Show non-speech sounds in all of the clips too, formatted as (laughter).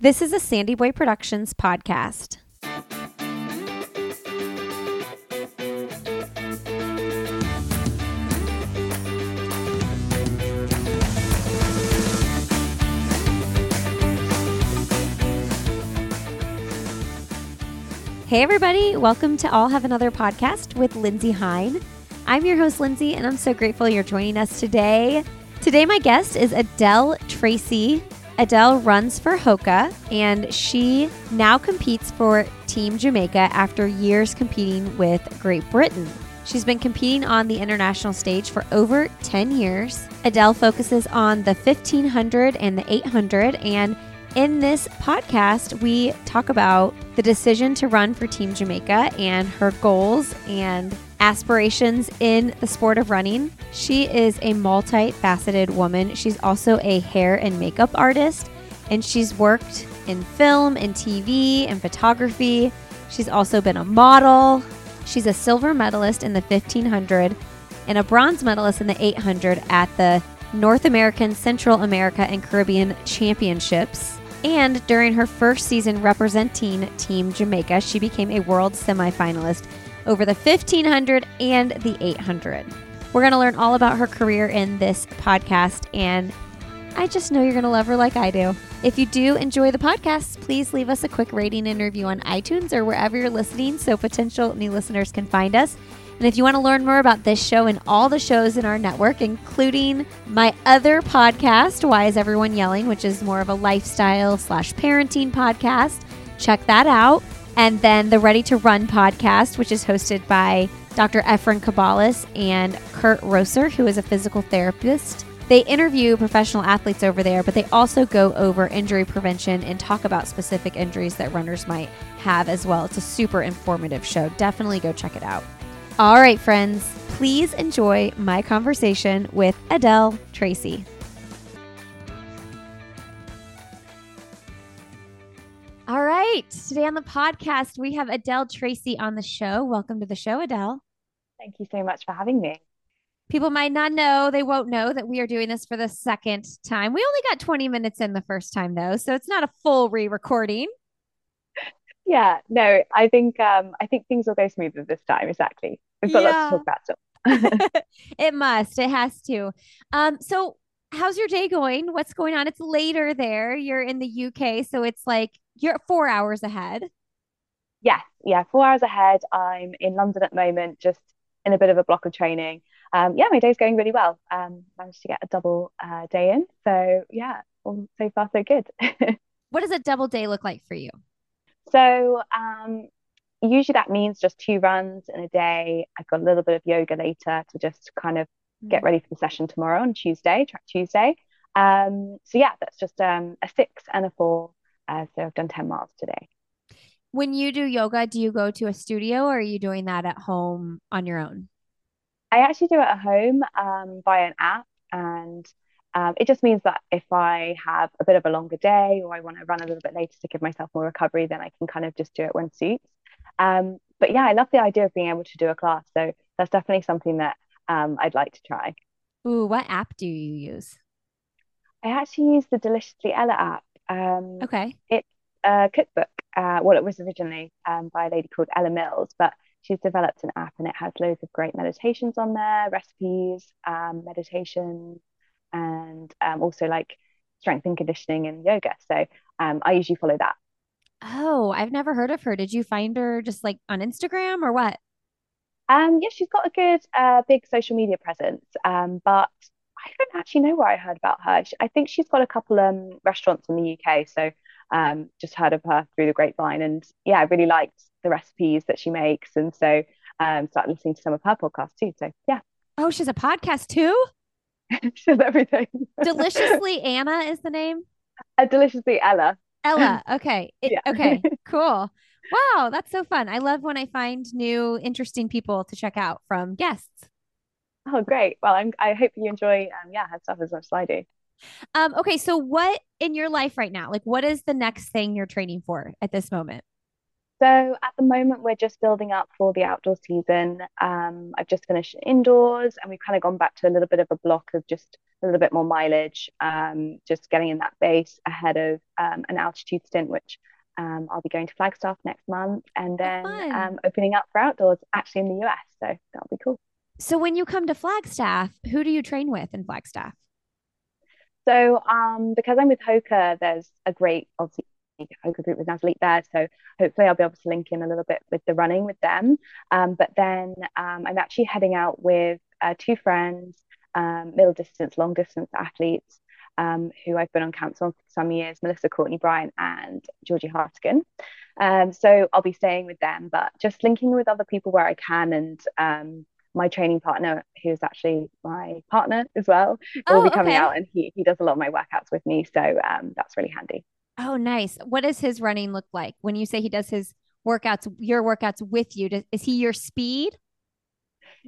This is a Sandy Boy Productions podcast. Hey, everybody. Welcome to I'll Have Another podcast with Lindsey Hein. I'm your host, Lindsey, and I'm so grateful you're joining us today. Today, my guest is Adelle Tracey. Adelle runs for Hoka, and she now competes for Team Jamaica after years competing with Great Britain. She's been competing on the international stage for over 10 years. Adelle focuses on the 1500 and the 800, and in this podcast, we talk about the decision to run for Team Jamaica and her goals and aspirations in the sport of running. She is a multifaceted woman. She's also a hair and makeup artist, and she's worked in film and TV and photography. She's also been a model. She's a silver medalist in the 1500 and a bronze medalist in the 800 at the North American, Central America, and Caribbean Championships. And during her first season representing Team Jamaica, she became a world semifinalist over the 1500 and the 800. We're going to learn all about her career in this podcast, and I just know you're going to love her like I do. If you do enjoy the podcast, please leave us a quick rating and review on iTunes or wherever you're listening so potential new listeners can find us. And if you want to learn more about this show and all the shows in our network, including my other podcast, Why is Everyone Yelling, which is more of a lifestyle slash parenting podcast, check that out. And then the Ready to Run podcast, which is hosted by Dr. Efren Kabalis and Kurt Rosser, who is a physical therapist. They interview professional athletes over there, but they also go over injury prevention and talk about specific injuries that runners might have as well. It's a super informative show. Definitely go check it out. All right, friends, please enjoy my conversation with Adelle Tracey. Right, today on the podcast, we have Adelle Tracey on the show. Welcome to the show, Adelle. Thank you so much for having me. People might not know, they won't know that we are doing this for the second time. We only got 20 minutes in the first time, though, so it's not a full re recording. Yeah, no, I think um I think things will go smoother this time, exactly. We've got Yeah. lots to talk about (laughs) (laughs) it must. It has to. Um, so how's your day going? What's going on? It's later there. You're in the UK, so it's like you're four hours ahead. Yes, yeah, four hours ahead. I'm in London at the moment, just in a bit of a block of training. Um, yeah, my day's going really well. Um, managed to get a double uh, day in. So yeah, all so far so good. (laughs) What does a double day look like for you? So um, usually that means just two runs in a day. I've got a little bit of yoga later to just kind of get ready for the session tomorrow on Tuesday, track Tuesday. Um, so yeah, that's just um, a six and a four. Uh, so I've done 10 miles today. When you do yoga, do you go to a studio or are you doing that at home on your own? I actually do it at home um, via an app, and um, it just means that if I have a bit of a longer day or I want to run a little bit later to give myself more recovery, then I can kind of just do it when suits. Um, but yeah, I love the idea of being able to do a class. So that's definitely something that um, I'd like to try. Ooh, what app do you use? I actually use the Deliciously Ella app. Um, Okay. it's a cookbook. Uh, well, it was originally um, by a lady called Ella Mills, but she's developed an app and it has loads of great meditations on there, recipes, um, meditations, and um, also like strength and conditioning and yoga. So um, I usually follow that. Oh, I've never heard of her. Did you find her just like on Instagram or what? Um, yeah, she's got a good, uh, big social media presence, um, but I don't actually know where I heard about her. I think she's got a couple um restaurants in the UK, so um, just heard of her through the grapevine, and yeah, I really liked the recipes that she makes, and so um, started listening to some of her podcasts too. So yeah, Oh, she's a podcast too? (laughs) she's everything. (laughs) Deliciously Anna is the name. Uh, deliciously Ella. Ella. (laughs) Okay. It, Yeah. okay. Cool. Wow. That's so fun. I love when I find new, interesting people to check out from guests. Oh, great. Well, I'm, I hope you enjoy um, yeah her stuff as much as I do. Um, okay. So, what in your life right now? Like, what is the next thing you're training for at this moment? So at the moment, we're just building up for the outdoor season. Um, I've just finished indoors, and we've kind of gone back to a little bit of a block of just a little bit more mileage, um, just getting in that base ahead of um, an altitude stint, which um, I'll be going to Flagstaff next month and then um, opening up for outdoors actually in the US. So that'll be cool. So when you come to Flagstaff, who do you train with in Flagstaff? So um, because I'm with Hoka, there's a great obviously Hoka group with athlete there. So hopefully I'll be able to link in a little bit with the running with them. Um, but then um, I'm actually heading out with uh, two friends, um, middle distance, long distance athletes um, who I've been on on for some years, Melissa Courtney Bryant and Georgie Hartigan. Um, so I'll be staying with them, but just linking with other people where I can and um, my training partner, who's actually my partner as well, oh, will be coming okay. out and he, he does a lot of my workouts with me. So um, that's really handy. Oh, nice. What does his running look like? When you say he does his workouts, your workouts with you, does, is he your speed?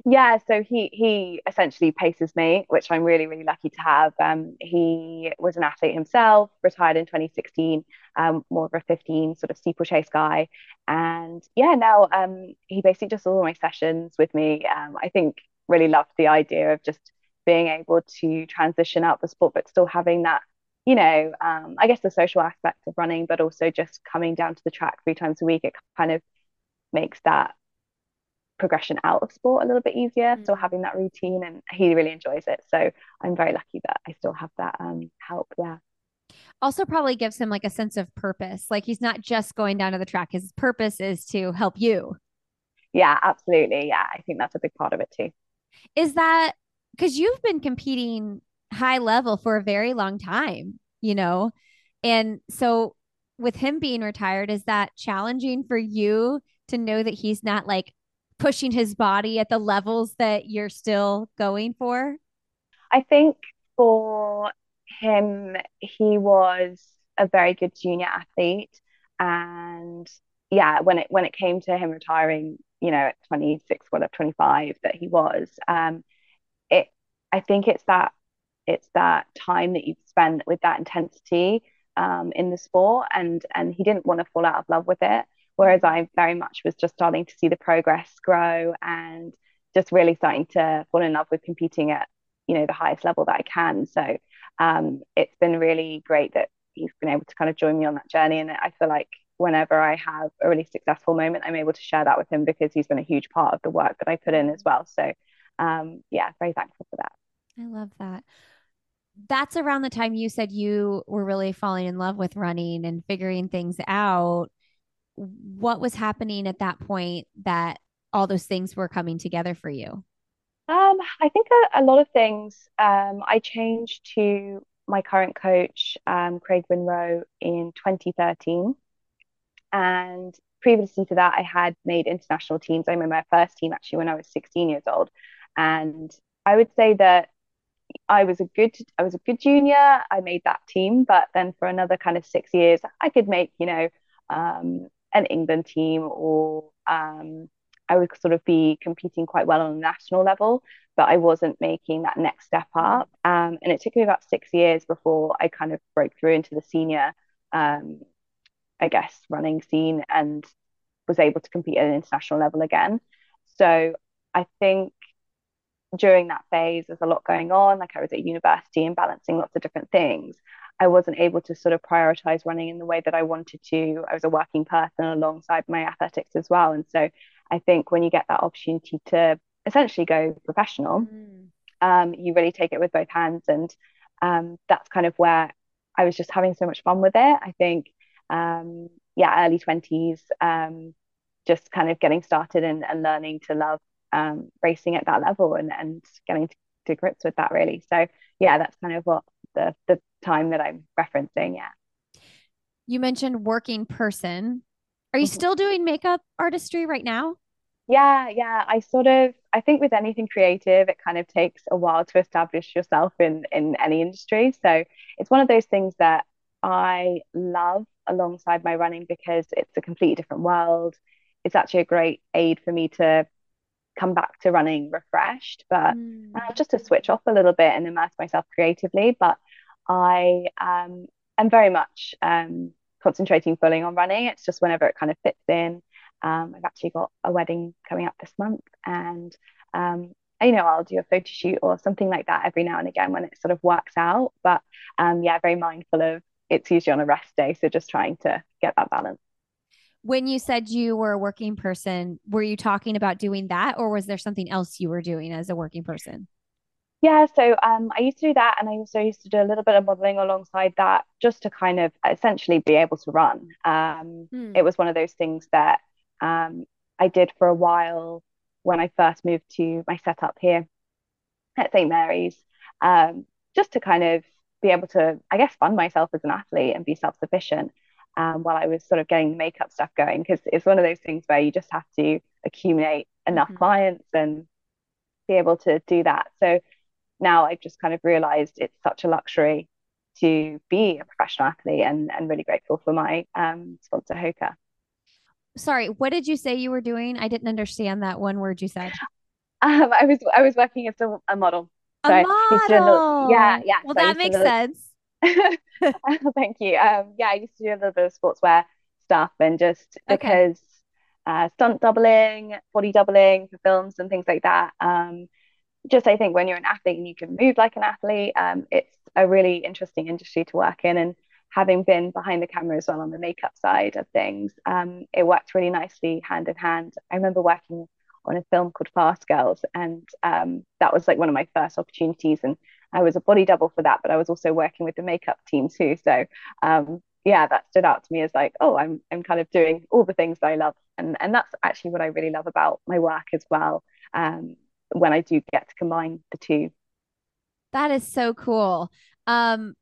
Yeah, so he he essentially paces me, which I'm really really lucky to have. Um, he was an athlete himself, retired in 2016, um, more of a 15 sort of steeplechase guy, and yeah, now um, he basically does all my sessions with me. Um, I think really loved the idea of just being able to transition out the sport, but still having that you know, um, I guess the social aspect of running, but also just coming down to the track three times a week, it kind of makes that progression out of sport a little bit easier. Mm. Still having that routine, and he really enjoys it. So I'm very lucky that I still have that um, help there. Also, probably gives him like a sense of purpose. Like he's not just going down to the track; his purpose is to help you. Yeah, absolutely. Yeah, I think that's a big part of it too. Is that because you've been competing high level for a very long time, you know? And so with him being retired, is that challenging for you to know that he's not like pushing his body at the levels that you're still going for? I think for him, he was a very good junior athlete. And yeah, when it when it came to him retiring, you know, at 26, what at 25 that he was, um, it I think it's that it's that time that you've spent with that intensity um, in the sport and and he didn't want to fall out of love with it whereas I very much was just starting to see the progress grow and just really starting to fall in love with competing at you know the highest level that I can. So um, it's been really great that he's been able to kind of join me on that journey. And I feel like whenever I have a really successful moment I'm able to share that with him because he's been a huge part of the work that I put in as well. So um, yeah very thankful for that. I love that. That's around the time you said you were really falling in love with running and figuring things out. What was happening at that point that all those things were coming together for you? Um, I think a, a lot of things. Um, I changed to my current coach, um, Craig Winrow, in 2013. And previously to that, I had made international teams. I made my first team actually when I was 16 years old. And I would say that I was a good I was a good junior. I made that team, but then for another kind of six years, I could make you know um, an England team, or um, I would sort of be competing quite well on a national level, but I wasn't making that next step up. Um, and it took me about six years before I kind of broke through into the senior, um, I guess, running scene and was able to compete at an international level again. So I think during that phase, there's a lot going on. Like I was at university and balancing lots of different things. I wasn't able to sort of prioritize running in the way that I wanted to. I was a working person alongside my athletics as well. And so I think when you get that opportunity to essentially go professional, mm. um, you really take it with both hands. And um, that's kind of where I was just having so much fun with it. I think, um, yeah, early 20s, um, just kind of getting started and, and learning to love um, racing at that level and, and getting to, to grips with that really. So yeah, that's kind of what the the time that I'm referencing. Yeah. You mentioned working person. Are you mm-hmm. still doing makeup artistry right now? Yeah, yeah. I sort of I think with anything creative, it kind of takes a while to establish yourself in in any industry. So it's one of those things that I love alongside my running because it's a completely different world. It's actually a great aid for me to come back to running refreshed, but mm. uh, just to switch off a little bit and immerse myself creatively. But I um, am very much um, concentrating fully on running. It's just whenever it kind of fits in. Um, I've actually got a wedding coming up this month, and um, you know, I'll do a photo shoot or something like that every now and again when it sort of works out. But um, yeah, very mindful of it's usually on a rest day. So just trying to get that balance. When you said you were a working person, were you talking about doing that or was there something else you were doing as a working person? Yeah, so um, I used to do that, and I also used to do a little bit of modeling alongside that, just to kind of essentially be able to run. Um, Hmm. it was one of those things that um, I did for a while when I first moved to my setup here at St. Mary's, um, just to kind of be able to, I guess, fund myself as an athlete and be self-sufficient um, while I was sort of getting the makeup stuff going. Because it's one of those things where you just have to accumulate enough Mhm. clients and be able to do that. So now I've just kind of realized it's such a luxury to be a professional athlete and, and really grateful for my um, sponsor, Hoka. Sorry, what did you say you were doing? I didn't understand that one word you said. Um, I was I was working as a, a model. (laughs) So I used to do little, yeah, yeah. Well, So that makes sense. (laughs) thank you. Um, yeah, I used to do a little bit of sportswear stuff and just Okay. because uh, stunt doubling, body doubling for films and things like that. Um, just I think when you're an athlete and you can move like an athlete, um, it's a really interesting industry to work in. And having been behind the camera as well on the makeup side of things, um, it worked really nicely hand in hand. I remember working on a film called Fast Girls, and um, that was like one of my first opportunities. And I was a body double for that, but I was also working with the makeup team too. So um, yeah, that stood out to me as like, oh, I'm I'm kind of doing all the things that I love, and and that's actually what I really love about my work as well. Um, when I do get to combine the two. That is so cool. Um,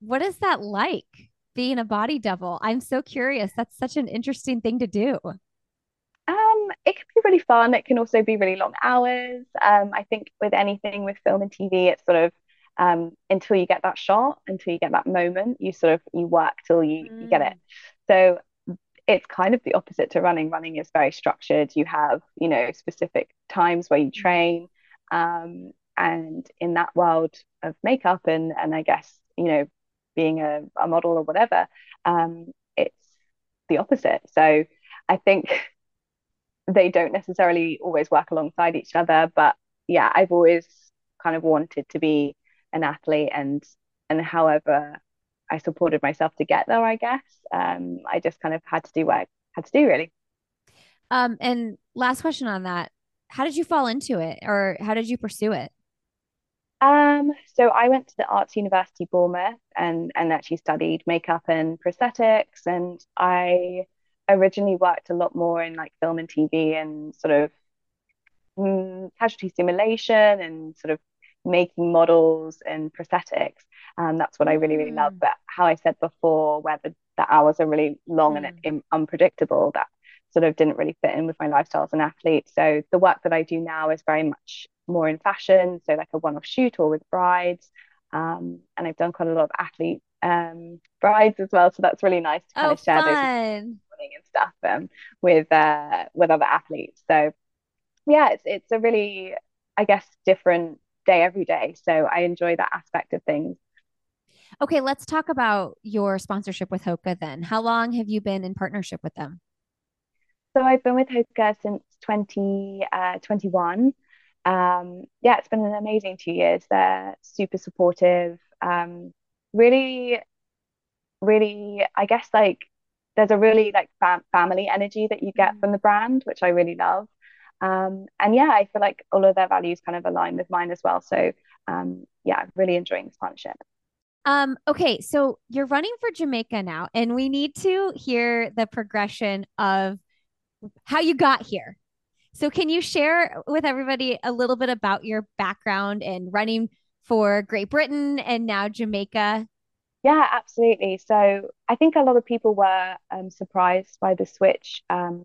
what is that like being a body double? I'm so curious. That's such an interesting thing to do. Um, it can be really fun. It can also be really long hours. Um, I think with anything with film and TV, it's sort of um, until you get that shot, until you get that moment, you sort of you work till you you get it. Mm, So it's kind of the opposite to running. Running is very structured. You have, you know, specific times where you train. Um, and in that world of makeup and and I guess, you know, being a, a model or whatever, um, it's the opposite. So I think (laughs) they don't necessarily always work alongside each other. But yeah, I've always kind of wanted to be an athlete and and however I supported myself to get there, I guess. Um, I just kind of had to do what I had to do really. Um, and last question on that. How did you fall into it or how did you pursue it? Um, so I went to the Arts University Bournemouth and and actually studied makeup and prosthetics and I originally worked a lot more in like film and TV and sort of mm, casualty simulation and sort of making models and prosthetics. And that's what I really, really love. Mm, But how I said before, where the, the hours are really long and mm. it, unpredictable, that sort of didn't really fit in with my lifestyle as an athlete. So the work that I do now is very much more in fashion, so like a one-off shoot or with brides. Um, and I've done quite a lot of athlete um, brides as well. So that's really nice to kind Oh, of share those fun. and stuff um, with uh, with other athletes. So yeah, it's it's a really, I guess, different day every day. So I enjoy that aspect of things. Okay, let's talk about your sponsorship with Hoka then. How long have you been in partnership with them? So I've been with Hoka since 2021. Um, yeah, it's been an amazing two years. They're super supportive. Um, really, really, I guess like there's a really like fam family energy that you get Mm. from the brand, which I really love. Um, and yeah, I feel like all of their values kind of align with mine as well. So um, yeah, really enjoying this partnership. Um, okay, so you're running for Jamaica now, and we need to hear the progression of how you got here. So, can you share with everybody a little bit about your background in running for Great Britain and now Jamaica? Yeah, absolutely. So I think a lot of people were um, surprised by the switch. Um,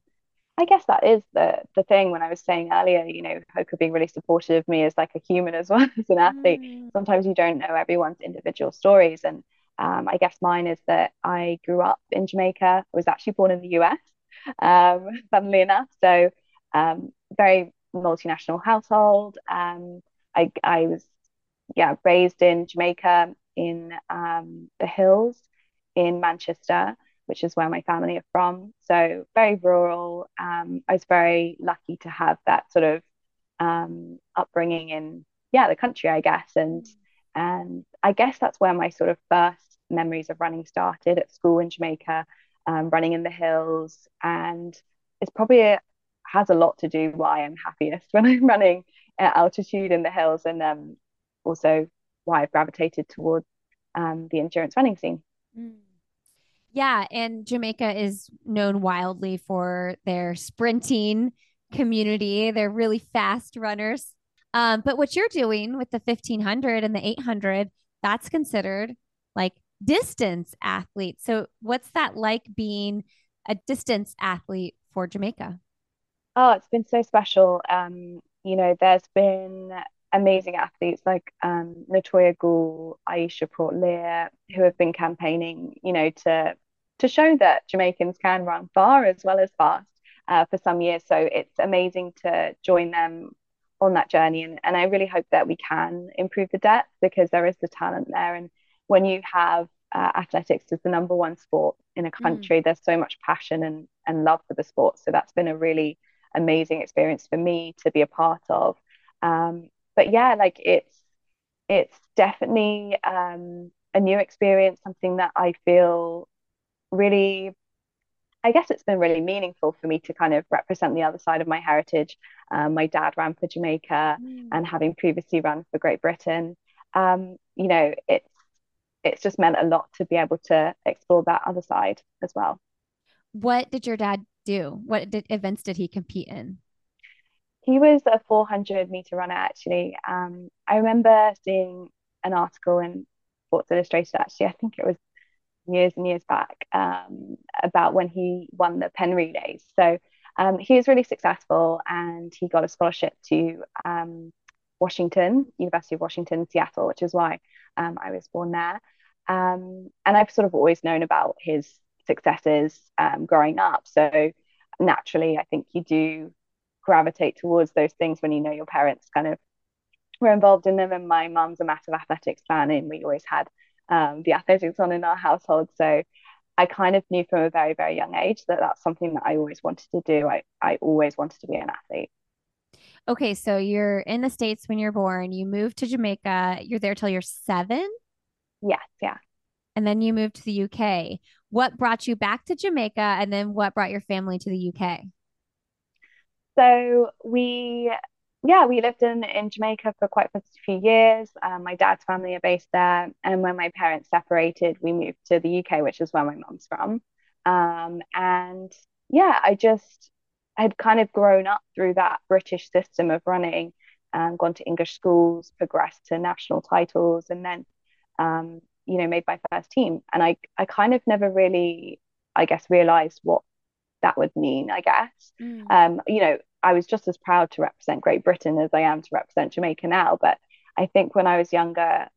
I guess that is the the thing when I was saying earlier, you know, Hoka being really supportive of me as like a human as well (laughs) as an athlete. Mm, Sometimes you don't know everyone's individual stories. And um, I guess mine is that I grew up in Jamaica. I was actually born in the US, um, (laughs) funnily enough. So um, very multinational household. Um, I I was yeah, raised in Jamaica in um, the hills in Manchester, which is where my family are from. So very rural. Um, I was very lucky to have that sort of um, upbringing in yeah the country, I guess, and and I guess that's where my sort of first memories of running started at school in Jamaica, um, running in the hills, and it's probably a, has a lot to do why I'm happiest (laughs) when I'm running at altitude in the hills, and um, also why I've gravitated towards um, the endurance running scene. Mm. Yeah, and Jamaica is known wildly for their sprinting community. They're really fast runners. Um, but what you're doing with the 1500 and the 800, that's considered like distance athlete. So, what's that like being a distance athlete for Jamaica? Oh, it's been so special. Um, you know, there's been amazing athletes like um, Latoya Aisha Praught-Leer, who have been campaigning, you know, to to show that Jamaicans can run far as well as fast uh, for some years. So it's amazing to join them on that journey, and and I really hope that we can improve the depth because there is the talent there, and when you have uh, athletics as the number one sport in a mm. country, mm. there's so much passion and and love for the sport. So that's been a really amazing experience for me to be a part of. Um, but yeah, like it's it's definitely um, a new experience, something that I feel really I guess it's been really meaningful for me to kind of represent the other side of my heritage. Um, my dad ran for Jamaica, mm. and having previously run for Great Britain, um, you know, it's it's just meant a lot to be able to explore that other side as well. What did your dad do? What did, events did he compete in? He was a 400 meter runner, actually. Um, I remember seeing an article in Sports Illustrated, actually, I think it was years and years back, um, about when he won the Penn Relays. So um, he was really successful and he got a scholarship to um, Washington, University of Washington, Seattle, which is why um, I was born there. Um, and I've sort of always known about his successes um, growing up. So naturally, I think you do gravitate towards those things when you know your parents kind of were involved in them. And my mum's a massive athletics fan, and we always had um, the athletics on in our household. So I kind of knew from a very, very young age that that's something that I always wanted to do. I, I always wanted to be an athlete. Okay, so you're in the States when you're born, you move to Jamaica, you're there till you're seven? Yes, yeah. And then you moved to the UK. What brought you back to Jamaica and then what brought your family to the UK? So we, yeah, we lived in, in Jamaica for quite a few years. Um, my dad's family are based there. And when my parents separated, we moved to the UK, which is where my mom's from. Um, and yeah, I just had kind of grown up through that British system of running, um, gone to English schools, progressed to national titles, and then, um, you know, made my first team. And I, I kind of never really, I guess, realized what that would mean, I guess. Mm. Um, you know, I was just as proud to represent Great Britain as I am to represent Jamaica now. But I think when I was younger,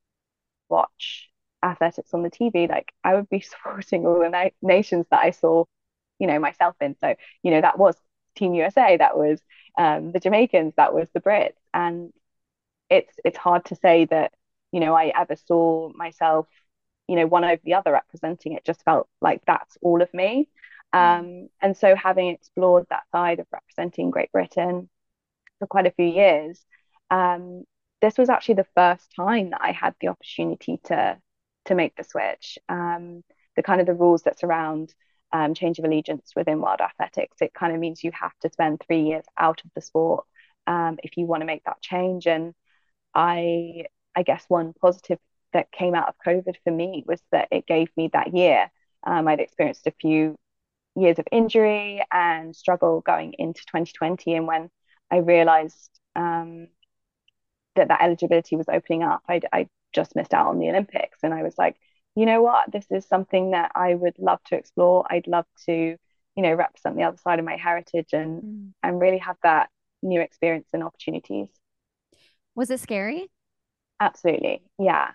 watch athletics on the TV, like I would be (laughs) supporting all the na- nations that I saw, you know, myself in. So, you know, that was Team USA, that was um, the Jamaicans, that was the Brits. And it's it's hard to say that, you know, I ever saw myself, you know, one over the other representing it just felt like that's all of me. Um, and so, having explored that side of representing Great Britain for quite a few years, um, this was actually the first time that I had the opportunity to to make the switch. Um, the kind of the rules that surround um, change of allegiance within world athletics, it kind of means you have to spend three years out of the sport um, if you want to make that change. And I, I guess one positive that came out of COVID for me was that it gave me that year. Um, I'd experienced a few years of injury and struggle going into 2020. And when I realized um, that that eligibility was opening up, I, I just missed out on the Olympics. And I was like, you know what, this is something that I would love to explore. I'd love to, you know, represent the other side of my heritage and mm. and really have that new experience and opportunities. Was it scary? Absolutely. Yeah.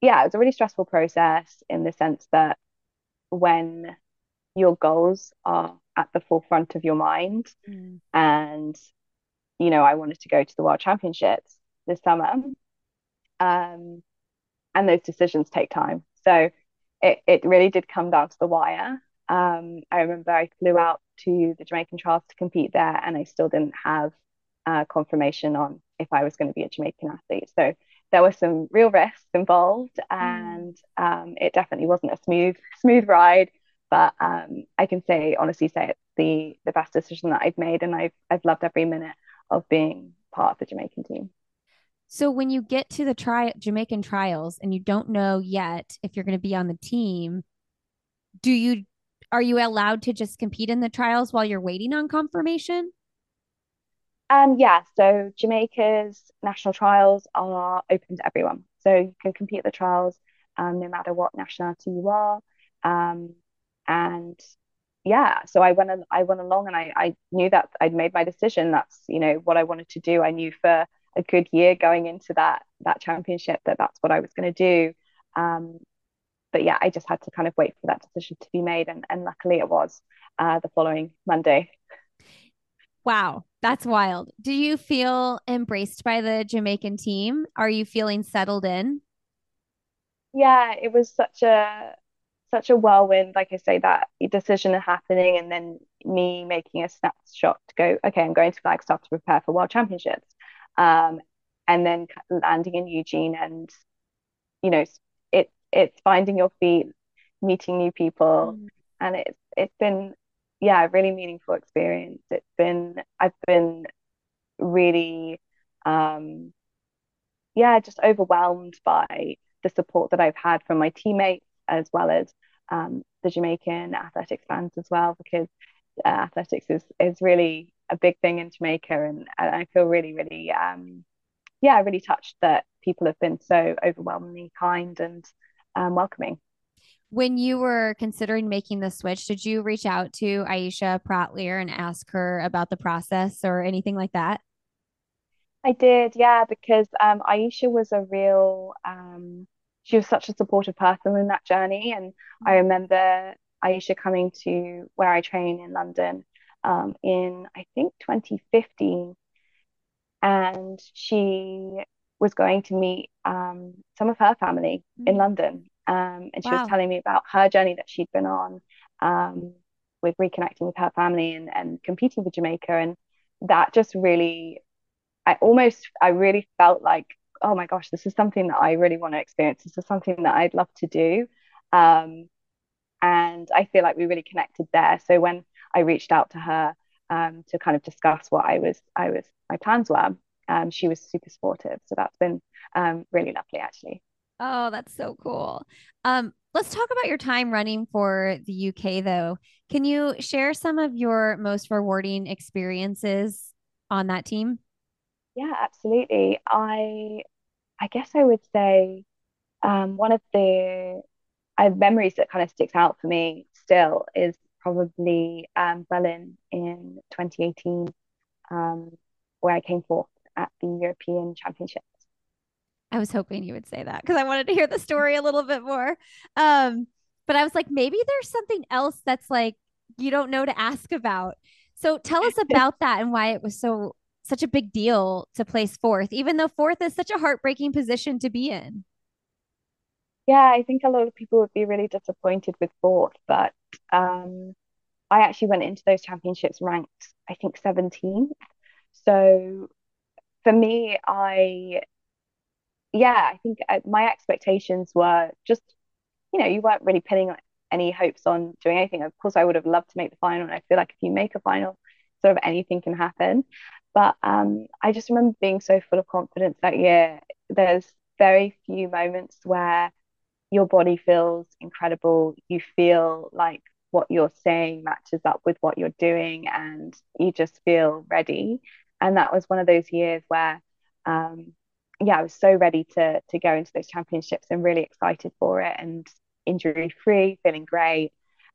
Yeah, it was a really stressful process in the sense that when your goals are at the forefront of your mind. Mm. And, you know, I wanted to go to the World Championships this summer. Um, and those decisions take time. So it, it really did come down to the wire. Um, I remember I flew out to the Jamaican trials to compete there, and I still didn't have uh, confirmation on if I was going to be a Jamaican athlete. So there were some real risks involved, mm. and um, it definitely wasn't a smooth smooth ride. But um, I can say honestly say it's the the best decision that I've made, and I've I've loved every minute of being part of the Jamaican team. So when you get to the tri- Jamaican trials and you don't know yet if you're going to be on the team, do you are you allowed to just compete in the trials while you're waiting on confirmation? Um, yeah, so Jamaica's national trials are open to everyone. So you can compete at the trials um, no matter what nationality you are. Um, and yeah, so I went I went along and I, I knew that I'd made my decision. That's you know what I wanted to do. I knew for a good year going into that that championship that that's what I was going to do. Um, but yeah, I just had to kind of wait for that decision to be made, and and luckily it was uh, the following Monday. Wow, that's wild. Do you feel embraced by the Jamaican team? Are you feeling settled in? Yeah, it was such a such a whirlwind. Like I say, that decision happening, and then me making a snapshot to go, okay, I'm going to Flagstaff to prepare for World Championships, um, and then landing in Eugene, and you know, it it's finding your feet, meeting new people, mm. and it's it's been yeah, a really meaningful experience. It's been I've been really um yeah, just overwhelmed by the support that I've had from my teammates as well as um, the Jamaican athletics fans as well, because uh, athletics is is really a big thing in Jamaica, and, and I feel really, really, um, yeah, really touched that people have been so overwhelmingly kind and um, welcoming. When you were considering making the switch, did you reach out to Aisha Praught-Leer and ask her about the process or anything like that? I did, yeah, because um, Aisha was a real, um, she was such a supportive person in that journey. And I mm. remember Aisha coming to where I train in London um, in, I think, 2015. And she was going to meet um, some of her family mm-hmm. in mm. London. Um, and she wow. was telling me about her journey that she'd been on um, with reconnecting with her family and, and competing for Jamaica. And that just really, I almost, I really felt like, oh my gosh, this is something that I really want to experience. This is something that I'd love to do. Um, and I feel like we really connected there. So when I reached out to her um, to kind of discuss what I was, I was, my plans were, um, she was super supportive. So that's been um, really lovely, actually. Oh, that's so cool. Um, let's talk about your time running for the UK, though. Can you share some of your most rewarding experiences on that team? Yeah, absolutely. I, I guess I would say um, one of the uh, memories that kind of sticks out for me still is probably um, Berlin in 2018, um, where I came fourth at the European Championships. I was hoping you would say that because I wanted to hear the story a little bit more. Um, but I was like, maybe there's something else that's like you don't know to ask about. So tell us (laughs) about that and why it was so such a big deal to place fourth, even though fourth is such a heartbreaking position to be in. Yeah, I think a lot of people would be really disappointed with fourth, but um, I actually went into those championships ranked, I think, 17th. So for me, I yeah, I think uh, my expectations were just, you know, you weren't really pinning any hopes on doing anything. Of course, I would have loved to make the final, and I feel like if you make a final, sort of anything can happen. But um, I just remember being so full of confidence that year. There's very few moments where your body feels incredible. You feel like what you're saying matches up with what you're doing, and you just feel ready. And that was one of those years where um, yeah, I was so ready to to go into those championships and really excited for it and injury free, feeling great.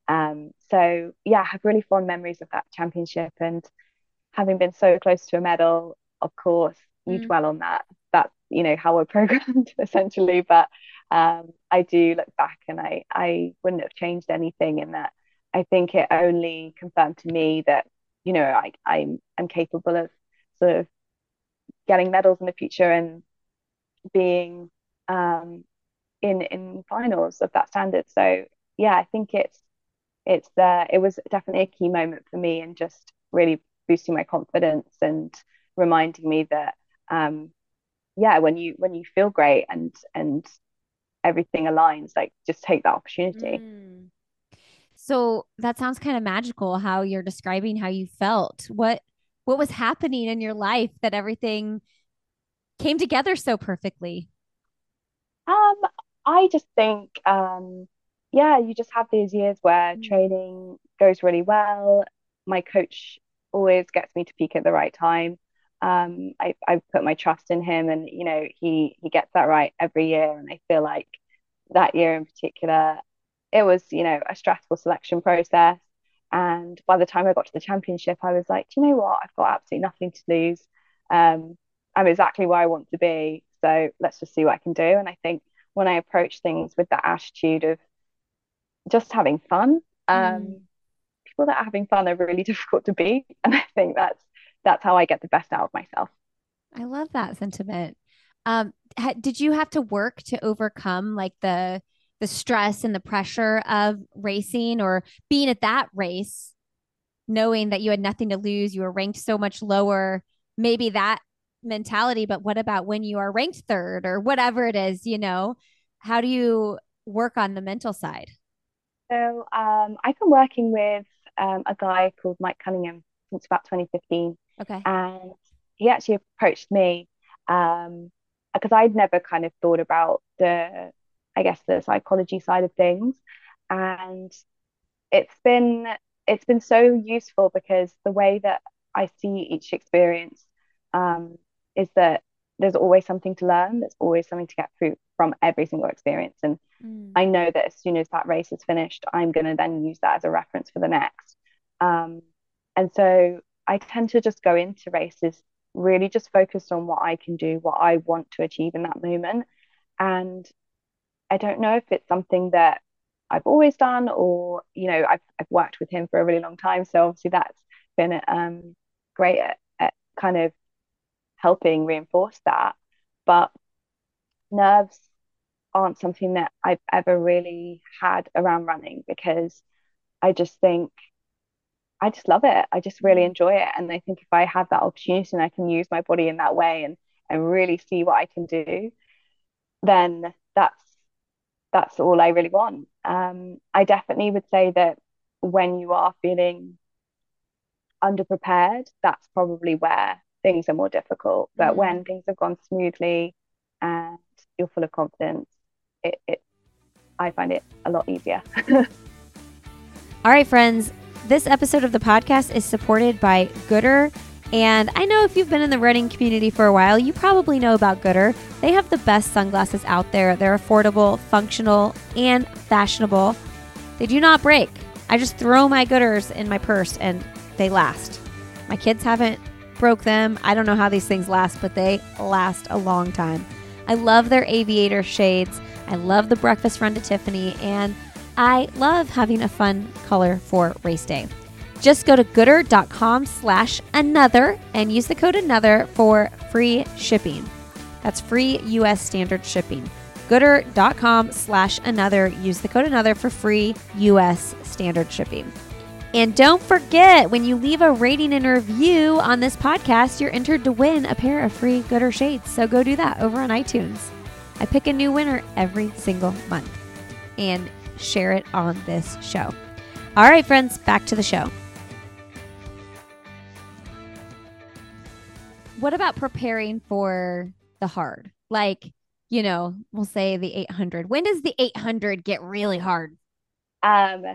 Um, so yeah, I have really fond memories of that championship and having been so close to a medal, of course, you mm. dwell on that. That's you know how we're (laughs) programmed essentially. But um, I do look back and I I wouldn't have changed anything in that. I think it only confirmed to me that you know I I'm I'm capable of sort of getting medals in the future and being um, in in finals of that standard. So yeah, I think it's it's uh, it was definitely a key moment for me and just really boosting my confidence and reminding me that um, yeah, when you when you feel great and and everything aligns, like just take that opportunity. Mm. So that sounds kind of magical how you're describing how you felt. What what was happening in your life that everything came together so perfectly? Um, I just think um yeah, you just have these years where Mm. training goes really well. My coach always gets me to peak at the right time. Um, I, I put my trust in him and you know he he gets that right every year and I feel like that year in particular it was you know a stressful selection process and by the time I got to the championship I was like do you know what I've got absolutely nothing to lose um, I'm exactly where I want to be so let's just see what I can do and I think when I approach things with that attitude of just having fun. Mm. People that are having fun are really (laughs) difficult to beat, and I think that's that's how I get the best out of myself. I love that sentiment. Um, ha- did you have to work to overcome like the the stress and the pressure of racing or being at that race, knowing that you had nothing to lose, you were ranked so much lower, maybe that mentality, but what about when you are ranked third or whatever it is, you know? How do you work on the mental side? So um, I've been working with um, a guy called Mike Cunningham since about 2015, Okay. and he actually approached me um, because I'd never kind of thought about the, I guess, the psychology side of things, and it's been it's been so useful because the way that I see each experience um, is that there's always something to learn. There's always something to get through from every single experience. And Mm. I know that as soon as that race is finished, I'm going to then use that as a reference for the next. Um, and so I tend to just go into races really just focused on what I can do, what I want to achieve in that moment. And I don't know if it's something that I've always done or, you know, I've, I've worked with him for a really long time. So obviously that's been um, great at, at kind of helping reinforce that. But nerves aren't something that I've ever really had around running because I just think I just love it. I just really Mm. enjoy it. And I think if I have that opportunity and I can use my body in that way and and really see what I can do, then that's that's all I really want. Um, I definitely would say that when you are feeling underprepared, that's probably where things are more difficult. But Mm. when things have gone smoothly and you're full of confidence, it, it I find it a lot easier. (laughs) All right, friends. This episode of the podcast is supported by Goodr. And I know if you've been in the running community for a while, you probably know about Goodr. They have the best sunglasses out there. They're affordable, functional, and fashionable. They do not break. I just throw my Goodrs in my purse and they last. My kids haven't broke them. I don't know how these things last, but they last a long time. I love their aviator shades. I love the breakfast run to Tiffany, and I love having a fun color for race day. Just go to goodr.com slash another and use the code another for free shipping. That's free US standard shipping. Goodr.com slash another. Use the code another for free US standard shipping. And don't forget, when you leave a rating and review on this podcast, you're entered to win a pair of free Goodr shades. So go do that over on iTunes. I pick a new winner every single month and share it on this show. All right, friends, back to the show. What about preparing for the hard? Like, you know, we'll say the 800. When does the 800 get really hard? Um,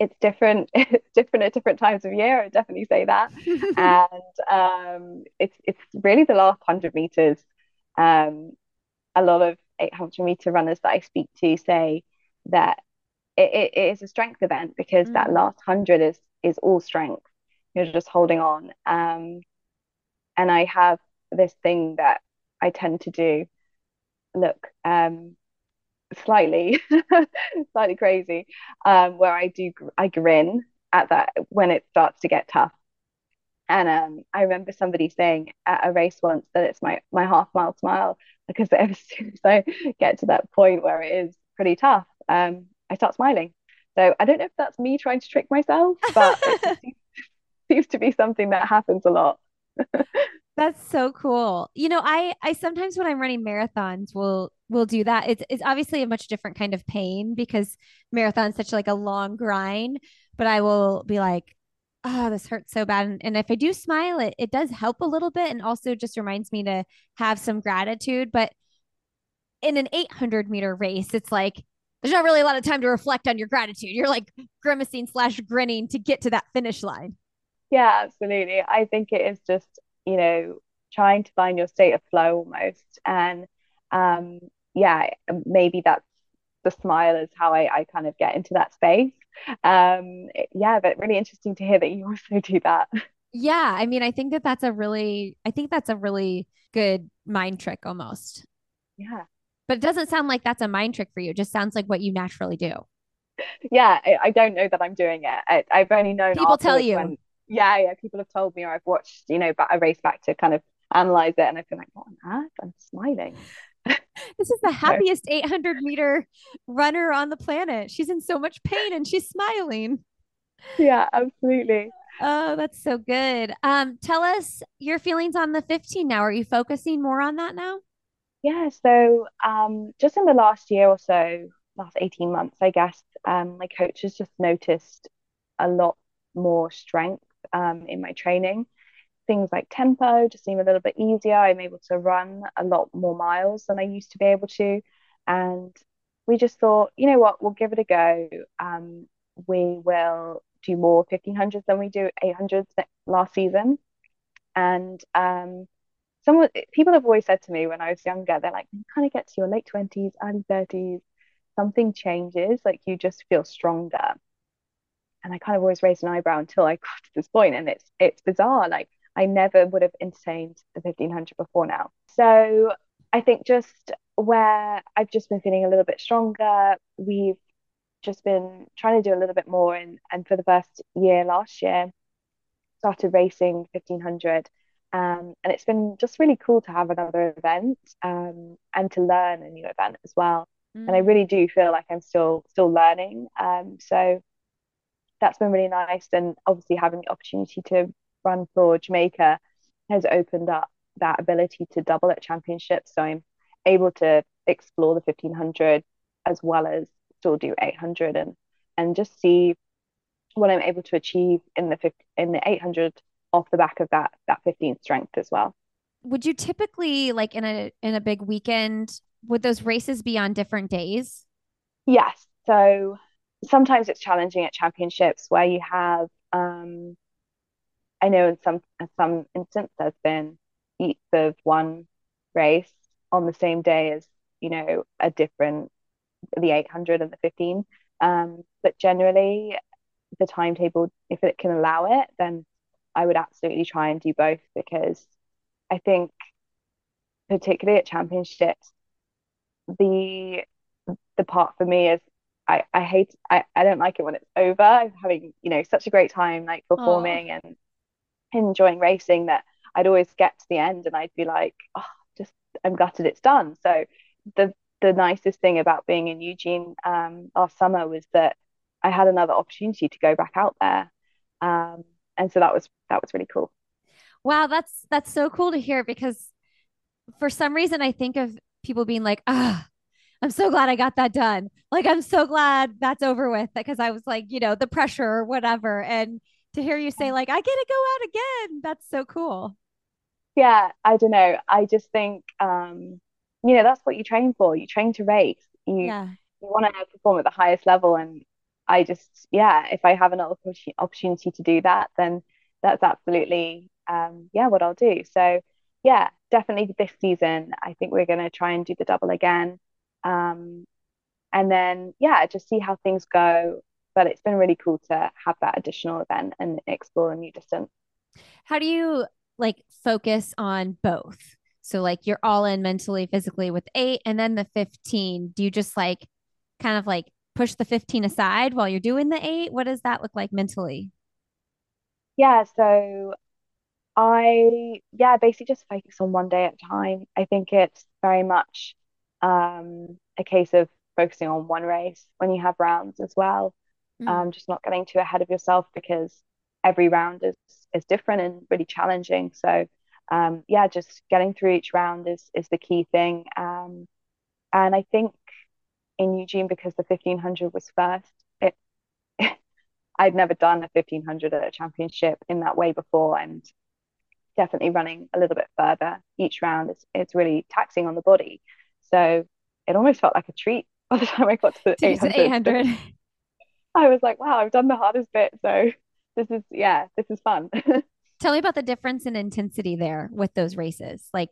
it's different. (laughs) It's different at different times of year. I definitely say that. (laughs) And um, it's it's really the last hundred meters. Um, a lot of 800 meter runners that I speak to say that it, it, is a strength event because that Mm. last hundred is is all strength. You're just holding on. Um, and I have this thing that I tend to do. Look, um, slightly (laughs) slightly crazy um where I do I grin at that when it starts to get tough. And um I remember somebody saying at a race once that it's my my half mile smile because as soon as I get to that point where it is pretty tough um I start smiling. So I don't know if that's me trying to trick myself but it (laughs) seems, seems to be something that happens a lot (laughs) That's so cool. You know, I I sometimes when I'm running marathons will will do that. It's it's obviously a much different kind of pain because marathon's such like a long grind, but I will be like, oh, this hurts so bad. And, and if I do smile, it it does help a little bit and also just reminds me to have some gratitude. But in an 800 meter race, it's like there's not really a lot of time to reflect on your gratitude. You're like grimacing slash grinning to get to that finish line. Yeah, absolutely. I think it is just, you know, trying to find your state of flow almost. And um, yeah, maybe that's the smile is how I, I kind of get into that space. Um, yeah, but really interesting to hear that you (laughs) also do that. Yeah, I mean, I think that that's a really, I think that's a really good mind trick almost. Yeah. But it doesn't sound like that's a mind trick for you. It just sounds like what you naturally do. Yeah, I, I don't know that I'm doing it. I, have only known people tell you. When, yeah, yeah, people have told me, or I've watched, you know, a race back to kind of analyze it, and I feel like, what on earth? I'm smiling. (laughs) this is the (laughs) happiest 800 meter runner on the planet. She's in so much pain and she's smiling. Yeah, absolutely. Oh, that's so good. Um, tell us your feelings on the 15 now. Are you focusing more on that now? Yeah, so um, just in the last year or so, last 18 months, I guess, um, my coach has just noticed a lot more strength um, in my training. Things like tempo just seem a little bit easier. I'm able to run a lot more miles than I used to be able to. And we just thought, you know what, we'll give it a go. Um, we will do more 1500s than we do 800s last season. And um, someone people have always said to me when I was younger, they're like, you kind of get to your late 20s, early 30s, something changes, like you just feel stronger. And I kind of always raised an eyebrow until I (laughs) got to this point, and it's it's bizarre. Like I never would have entertained the 1500 before now. So I think just where I've just been feeling a little bit stronger, we've just been trying to do a little bit more and and for the first year last year started racing 1500 um, and it's been just really cool to have another event um, and to learn a new event as well. Mm. And I mm. really do feel like I'm still still learning. Um, so that's been really nice. And obviously having the opportunity to run for Jamaica has opened up that ability to double at championships. So I'm able to explore the 1500 as well as still do 800 and and just see what I'm able to achieve in the in the 800 off the back of that that 15 strength as well. Would you typically like in a in a big weekend would those races be on different days? Yes. So sometimes it's challenging at championships where you have um I know in some in some instance there's been each of one race on the same day as you know a different the 800 and the 15 um but generally the timetable if it can allow it then I would absolutely try and do both because I think particularly at championships the the part for me is I, I hate I, I don't like it when it's over. I'm having you know such a great time like performing Aww. and enjoying racing that I'd always get to the end and I'd be like oh just I'm gutted it's done. So the the nicest thing about being in Eugene um, last summer was that I had another opportunity to go back out there. Um, and so that was that was really cool. Wow that's that's so cool to hear because for some reason i think of people being like ah i'm so glad i got that done. Like i'm so glad that's over with because i was like you know the pressure or whatever. And to hear you say like i get to go out again that's so cool. Yeah i don't know. I just think um you know that's what you train for. You train to race. You yeah. you want to perform at the highest level. And I just, yeah, if I have another opportunity to do that, then that's absolutely, um, yeah, what I'll do. So, yeah, definitely this season, I think we're going to try and do the double again. Um, and then, yeah, just see how things go. But it's been really cool to have that additional event and explore a new distance. How do you like focus on both? So, like, you're all in mentally, physically with eight, and then the 15. Do you just like kind of like push the 15 aside while you're doing the eight? What does that look like mentally? Yeah, so I, yeah, basically just focus on one day at a time. I think it's very much um, a case of focusing on one race when you have rounds as well. Mm. Um, just not getting too ahead of yourself because every round is is different and really challenging. So um, yeah, just getting through each round is is the key thing. Um, and I think in Eugene because the 1500 was first, it (laughs) I'd never done a 1500 at a championship in that way before, and definitely running a little bit further each round is it's really taxing on the body. So it almost felt like a treat (laughs) by the time I got to the 800. 800. (laughs) I was like, wow, I've done the hardest bit. So this is, yeah, this is fun. (laughs) Tell me about the difference in intensity there with those races. Like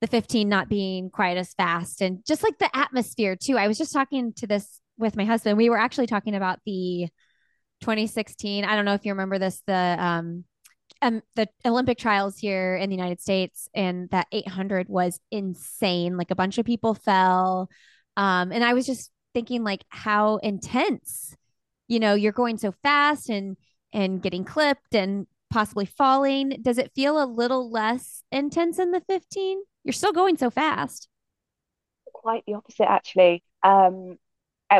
the 15 not being quite as fast and just like the atmosphere too. I was just talking to this with my husband. We were actually talking about the 2016. I don't know if you remember this, the um, um the Olympic trials here in the United States and that 800 was insane. Like a bunch of people fell. Um, and I was just thinking like how intense, you know, you're going so fast and and getting clipped and possibly falling. Does it feel a little less intense in the 15? You're still going so fast. Quite the opposite, actually. Um,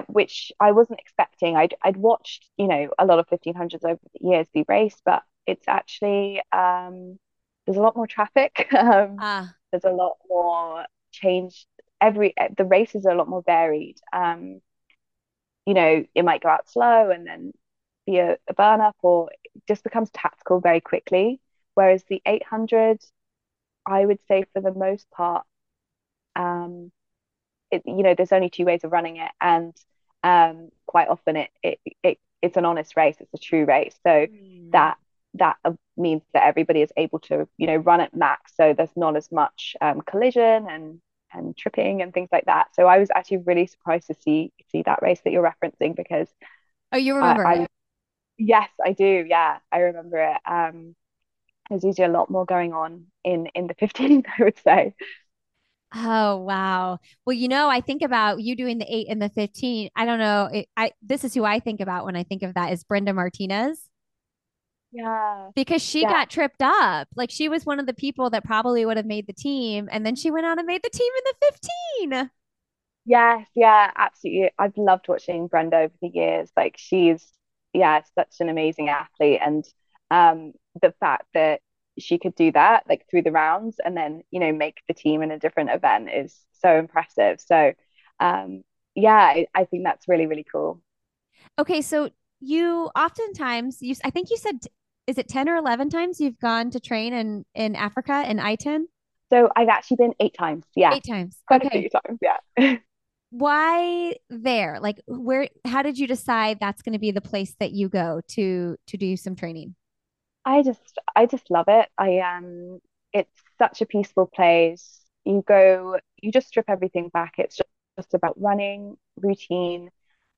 which I wasn't expecting. I'd I'd watched, you know, a lot of 1500s over the years be raced, but it's actually um, there's a lot more traffic. (laughs) um, ah. There's a lot more change. Every the races are a lot more varied. Um, you know, it might go out slow and then be a, a burn up, or just becomes tactical very quickly. Whereas the 800, I would say for the most part, um, it, you know, there's only two ways of running it, and um, quite often it, it it it's an honest race. It's a true race. So mm. that that means that everybody is able to, you know, run at max. So there's not as much um, collision and and tripping and things like that. So I was actually really surprised to see see that race that you're referencing because oh, you remember I, I, Yes, I do. Yeah, I remember it. Um, there's usually a lot more going on in in the (laughs) 15, I would say. Oh wow. Well, you know, I think about you doing the 8 and the 15. I don't know. It, I this is who I think about when I think of that is Brenda Martinez. Yeah. Because she yeah. got tripped up. Like she was one of the people that probably would have made the team and then she went out and made the team in the 15. Yes, yeah, absolutely. I've loved watching Brenda over the years. Like she's yeah, such an amazing athlete. And um, the fact that she could do that like through the rounds and then, you know, make the team in a different event is so impressive. So, um, yeah, I, I think that's really, really cool. Okay. So you oftentimes, you, I think you said, is it 10 or 11 times you've gone to train in, in Africa in Iten? So I've actually been eight times. Yeah. Eight times. Quite okay. a few times. Yeah. (laughs) why there like where how did you decide that's going to be the place that you go to to do some training i just i just love it i um it's such a peaceful place you go you just strip everything back it's just, just about running routine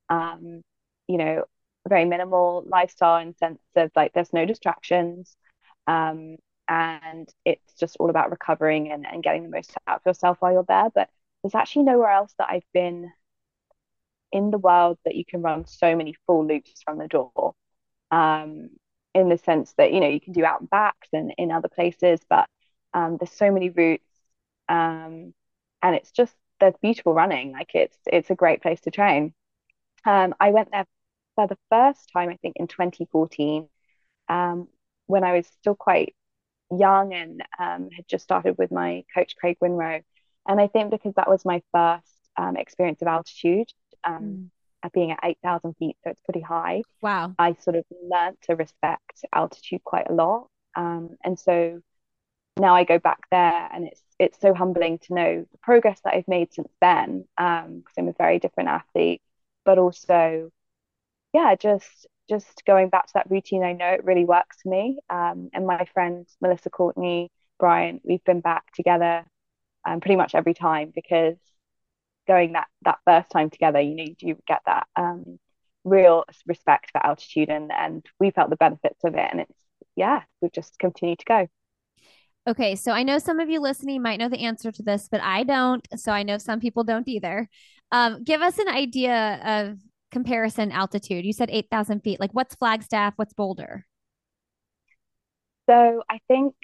um you know very minimal lifestyle in sense of like there's no distractions um and it's just all about recovering and, and getting the most out of yourself while you're there but there's actually nowhere else that I've been in the world that you can run so many full loops from the door. Um, in the sense that you know you can do out and backs and in other places, but um, there's so many routes, um, and it's just there's beautiful running. Like it's it's a great place to train. Um, I went there for the first time, I think, in 2014, um, when I was still quite young and um, had just started with my coach Craig Winrow. And I think because that was my first um, experience of altitude, um, mm. at being at 8,000 feet, so it's pretty high. Wow. I sort of learned to respect altitude quite a lot. Um, and so now I go back there and it's it's so humbling to know the progress that I've made since then because um, I'm a very different athlete but also yeah just just going back to that routine I know it really works for me um, and my friend Melissa Courtney Bryant we've been back together um, pretty much every time because going that that first time together, you know, you do get that um, real respect for altitude, and and we felt the benefits of it, and it's yeah, we've just continued to go. Okay, so I know some of you listening might know the answer to this, but I don't. So I know some people don't either. Um, give us an idea of comparison altitude. You said 8,000 feet. Like what's Flagstaff? What's Boulder? So I think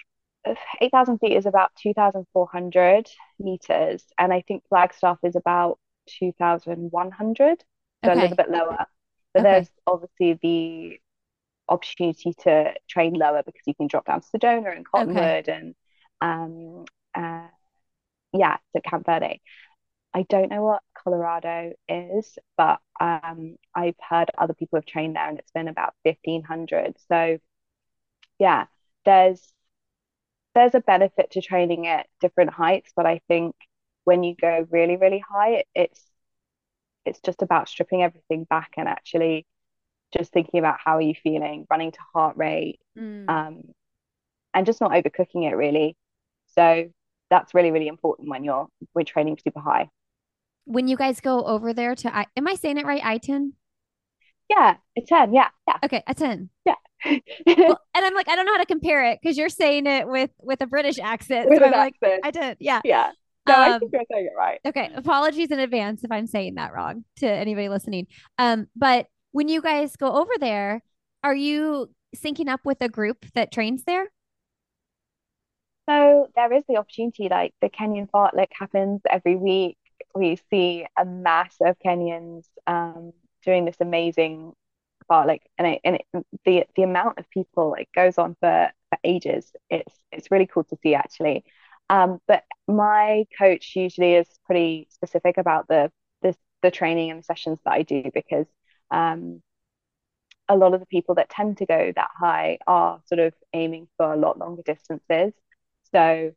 8,000 feet is about 2,400 meters, and I think Flagstaff is about 2,100, so okay. a little bit lower. But okay. there's obviously the opportunity to train lower because you can drop down to Sedona and Cottonwood okay. and um, uh, yeah, to Camp Verde. I don't know what Colorado is, but um, I've heard other people have trained there and it's been about 1500. So yeah, there's there's a benefit to training at different heights, but I think when you go really, really high, it's it's just about stripping everything back and actually just thinking about how are you feeling, running to heart rate, mm. um, and just not overcooking it really. So that's really, really important when you're we're training super high. When you guys go over there to, I, am I saying it right? I-10? Yeah, a 10. Yeah. Yeah. Okay. A 10. Yeah. well, (laughs) and I'm like, I don't know how to compare it because you're saying it with with a British accent. With so I'm accent. like, I did. Yeah. Yeah. No, um, I think you're saying it right. Okay. Apologies in advance if I'm saying that wrong to anybody listening. Um, but when you guys go over there, are you syncing up with a group that trains there? So there is the opportunity, like the Kenyan fartlek happens every week. We see a mass of Kenyans um, doing this amazing fartlek, and it, and it, the the amount of people it goes on for, for ages. It's it's really cool to see actually. Um, but my coach usually is pretty specific about the the, the training and the sessions that I do because um, a lot of the people that tend to go that high are sort of aiming for a lot longer distances. So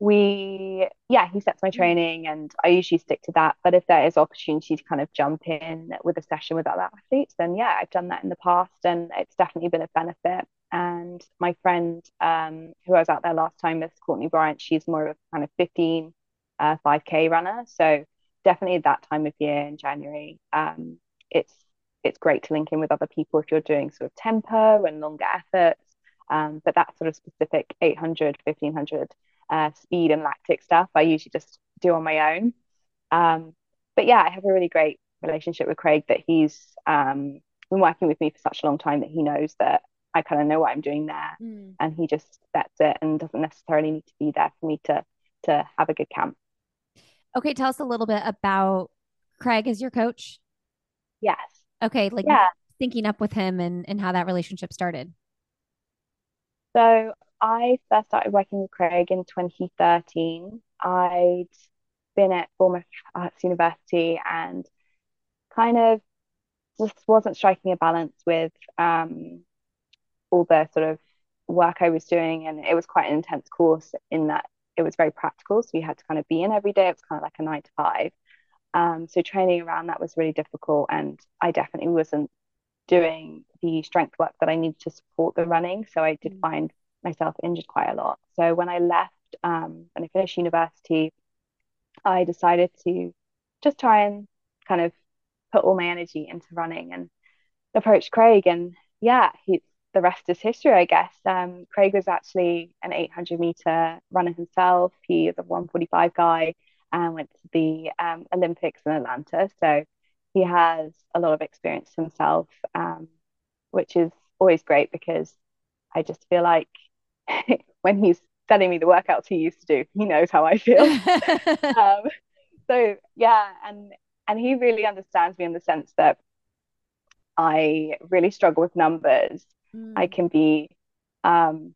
we, yeah, he sets my mm. training and I usually stick to that. But if there is opportunity to kind of jump in with a session with other athletes, then yeah, I've done that in the past and it's definitely been a benefit. And my friend um, who I was out there last time is Courtney Bryant. She's more of a kind of 15, uh, 5K runner. So definitely that time of year in January, um, it's it's great to link in with other people if you're doing sort of tempo and longer efforts. Um, but that sort of specific 800, 1500 uh, speed and lactic stuff, I usually just do on my own. Um, but yeah, I have a really great relationship with Craig that he's um, been working with me for such a long time that he knows that I kind of know what I'm doing there, mm. and he just sets it and doesn't necessarily need to be there for me to to have a good camp. Okay, tell us a little bit about Craig as your coach. Yes. Okay, like yeah. thinking up with him and and how that relationship started. So I first started working with Craig in 2013. I'd been at Bournemouth Arts University and kind of just wasn't striking a balance with um, all the sort of work I was doing. And it was quite an intense course in that it was very practical. So you had to kind of be in every day. It was kind of like a nine to five. Um, so training around that was really difficult. And I definitely wasn't doing the strength work that I needed to support the running. So I did mm. find myself injured quite a lot. So when I left, um, when I finished university, I decided to just try and kind of put all my energy into running and approached Craig. And yeah, he, the rest is history, I guess. Um, Craig was actually an 800 meter runner himself. He is a 145 guy and went to the um, Olympics in Atlanta. So he has a lot of experience himself, um, which is always great because I just feel like (laughs) when he's sending me the workouts he used to do, he knows how I feel. (laughs) um, so yeah, and and he really understands me in the sense that I really struggle with numbers. Mm. I can be um,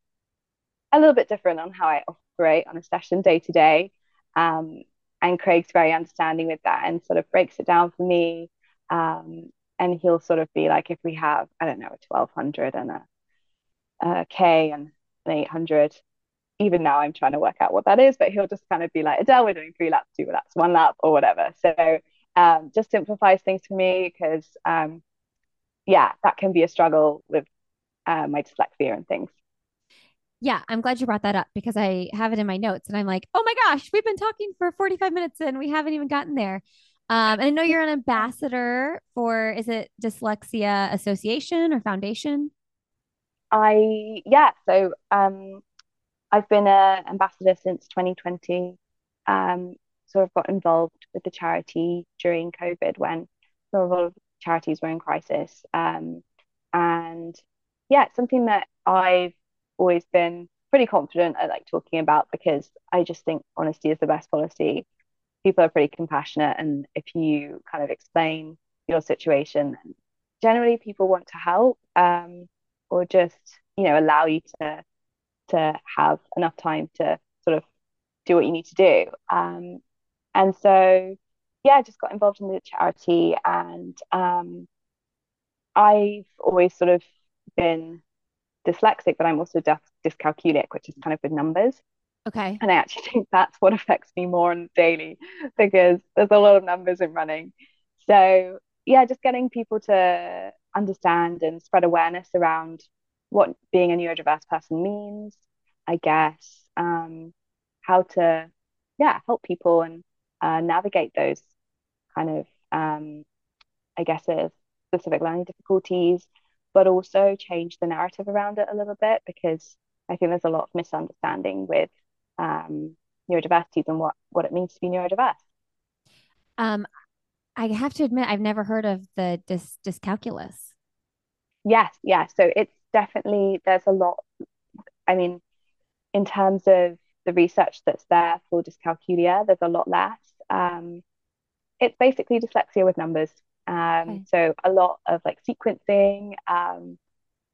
a little bit different on how I operate on a session day to day. Um, and Craig's very understanding with that and sort of breaks it down for me. Um, and he'll sort of be like, if we have, I don't know, a 1200 and a, a K and an 800, even now I'm trying to work out what that is, but he'll just kind of be like, Adelle, we're doing three laps, two laps, one lap, or whatever. So um, just simplifies things for me because, um, yeah, that can be a struggle with uh, my dyslexia and things. Yeah, I'm glad you brought that up because I have it in my notes and I'm like, oh my gosh, we've been talking for 45 minutes and we haven't even gotten there. Um, and I know you're an ambassador for, is it Dyslexia Association or Foundation? I, yeah, so um, I've been an ambassador since 2020. Um, sort of got involved with the charity during COVID when a lot of charities were in crisis. Um, and yeah, it's something that I've always been pretty confident at like talking about because I just think honesty is the best policy. People are pretty compassionate, and if you kind of explain your situation, generally people want to help. Um, or just you know allow you to to have enough time to sort of do what you need to do um, and so yeah I just got involved in the charity and um, I've always sort of been dyslexic but I'm also dyscalculic which is kind of with numbers Okay. And I actually (laughs) think that's what affects me more on daily because there's a lot of numbers in running. So, yeah, just getting people to understand and spread awareness around what being a neurodiverse person means, I guess, um, how to, yeah, help people and uh, navigate those kind of, um, I guess, uh, specific learning difficulties, but also change the narrative around it a little bit because I think there's a lot of misunderstanding with um, neurodiversities and what what it means to be neurodiverse. Um, I have to admit, I've never heard of the dys dyscalculus. Yes, yeah. So it's definitely there's a lot. I mean, in terms of the research that's there for dyscalculia, there's a lot less. Um, it's basically dyslexia with numbers. Um, okay. So a lot of like sequencing, um,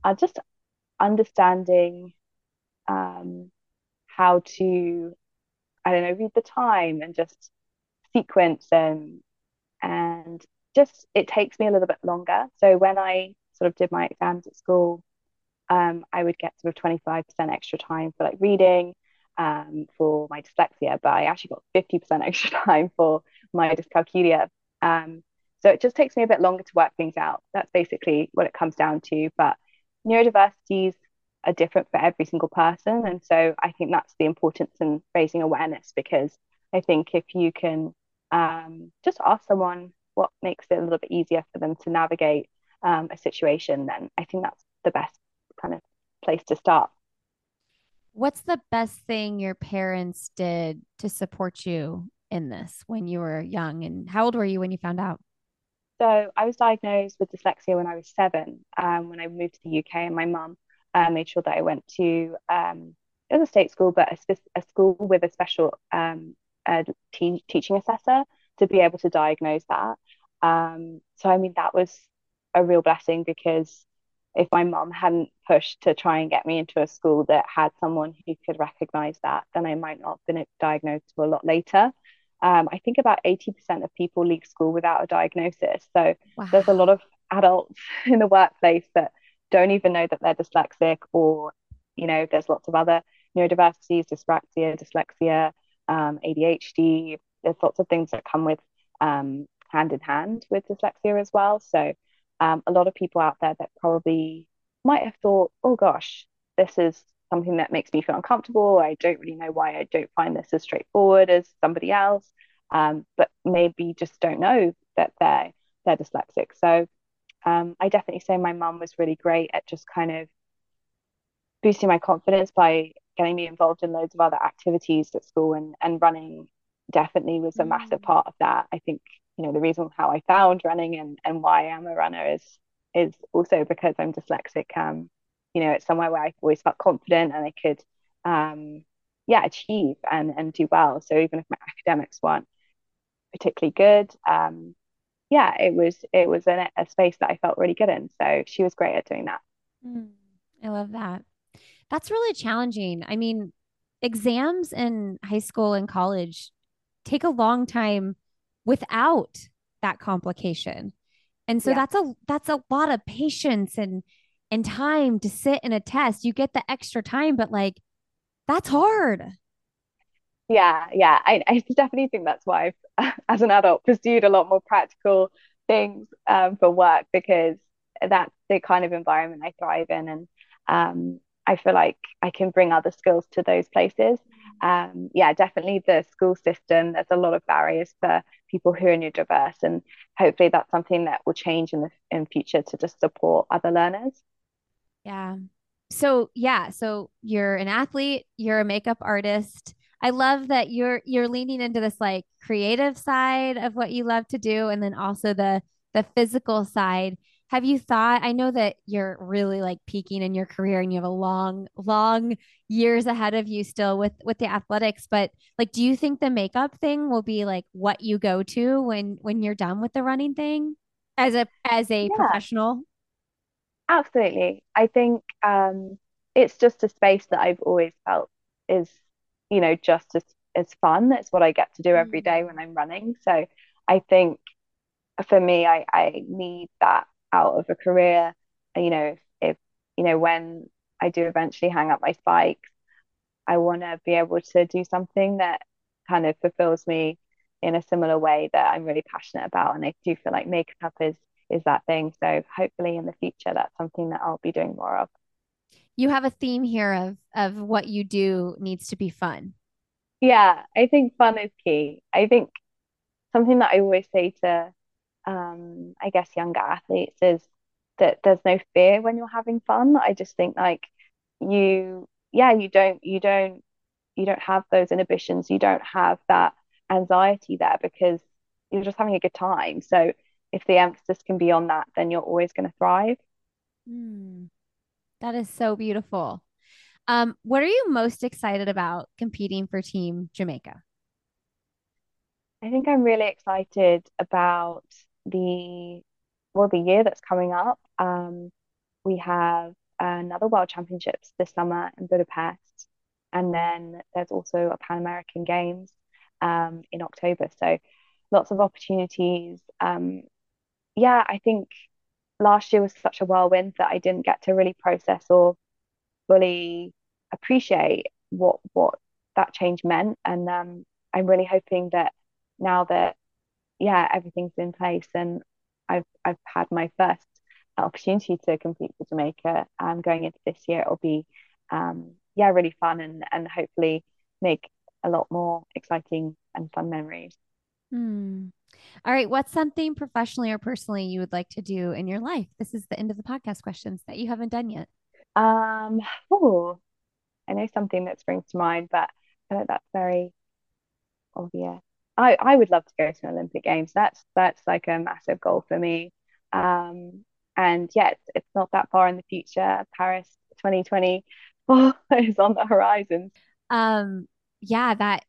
and just understanding um, how to, I don't know, read the time and just sequence and and just it takes me a little bit longer. So when I sort of did my exams at school, um, I would get sort of 25% extra time for like reading um, for my dyslexia, but I actually got 50% (laughs) extra time for my dyscalculia. Um, so it just takes me a bit longer to work things out. That's basically what it comes down to. But neurodiversities are different for every single person. And so I think that's the importance in raising awareness because I think if you can um, just ask someone what makes it a little bit easier for them to navigate um, a situation, then I think that's the best kind of place to start. What's the best thing your parents did to support you in this when you were young? And how old were you when you found out? So I was diagnosed with dyslexia when I was seven, um, when I moved to the UK, and my mum uh, made sure that I went to um, it was a state school, but a, a school with a special um, a te- teaching assessor to be able to diagnose that. Um, so I mean that was a real blessing because if my mom hadn't pushed to try and get me into a school that had someone who could recognize that, then I might not have been diagnosed a lot later. Um, I think about 80% of people leave school without a diagnosis. So wow. there's a lot of adults (laughs) in the workplace that don't even know that they're dyslexic or you know there's lots of other neurodiversities dyspraxia dyslexia um, adhd there's lots of things that come with um, hand in hand with dyslexia as well. So um, a lot of people out there that probably might have thought oh gosh this is something that makes me feel uncomfortable. I don't really know why i don't find this as straightforward as somebody else. Um, but maybe just don't know that they're they're dyslexic. So um, I definitely say my mum was really great at just kind of boosting my confidence by getting me involved in loads of other activities at school and, and running definitely was a massive mm. part of that. I think, you know, the reason how I found running and, and why I am a runner is is also because I'm dyslexic. Um, you know, it's somewhere where I always felt confident and I could um yeah, achieve and and do well. So even if my academics weren't particularly good, um, yeah, it was it was a, a space that I felt really good in. So she was great at doing that. Mm, I love that. That's really challenging. I mean, exams in high school and college take a long time without that complication. And so yeah. that's a that's a lot of patience and and time to sit in a test. You get the extra time, but like that's hard. Yeah, yeah. I, I definitely think that's why I've, (laughs) as an adult, pursued a lot more practical things um, for work because that's the kind of environment I thrive in. And um, I feel like I can bring other skills to those places. Um, yeah, definitely the school system, there's a lot of barriers for people who are neurodiverse. And hopefully that's something that will change in the in future to just support other learners. Yeah. So yeah, so you're an athlete, you're a makeup artist I love that you're you're leaning into this like creative side of what you love to do and then also the the physical side. Have you thought I know that you're really like peaking in your career and you have a long long years ahead of you still with with the athletics, but like do you think the makeup thing will be like what you go to when when you're done with the running thing as a as a yeah. professional? Absolutely. I think um, it's just a space that I've always felt is, you know, just as, as fun. It's what I get to do every day when. I'm running. So I think for me, I, I need that out of a career. You know, if, if, you know, when I do eventually hang up my spikes, I want to be able to do something that kind of fulfills me in a similar way that I'm really passionate about. And I do feel like makeup is is that thing. So hopefully in the future that's something that I'll be doing more of. You have a theme here of of what you do needs to be fun. Yeah, I think fun is key. I think something that I always say to um I guess younger athletes is that there's no fear when you're having fun. I just think like you yeah, you don't you don't you don't have those inhibitions, you don't have that anxiety there because you're just having a good time. So if the emphasis can be on that, then you're always going to thrive. Mm, that is so beautiful. Um, what are you most excited about competing for Team Jamaica? I think I'm really excited about the well, the year that's coming up. Um, we have another World Championships this summer in Budapest, and then there's also a Pan American Games um, in October. So lots of opportunities. Um, yeah, I think last year was such a whirlwind that I didn't get to really process or fully appreciate what what that change meant. And um, I'm really hoping that now that yeah everything's in place and I've I've had my first opportunity to compete for Jamaica um, going into this year, it'll be um, yeah really fun and and hopefully make a lot more exciting and fun memories. Hmm. All right. What's something professionally or personally you would like to do in your life? This is the end of the podcast questions that you haven't done yet. Um, oh, I know something that springs to mind, but I feel like that's very obvious. I I would love to go to an Olympic Games. That's that's like a massive goal for me. Um, and yeah, it's, it's not that far in the future. Paris 2024 (laughs) is on the horizon. Um, yeah, that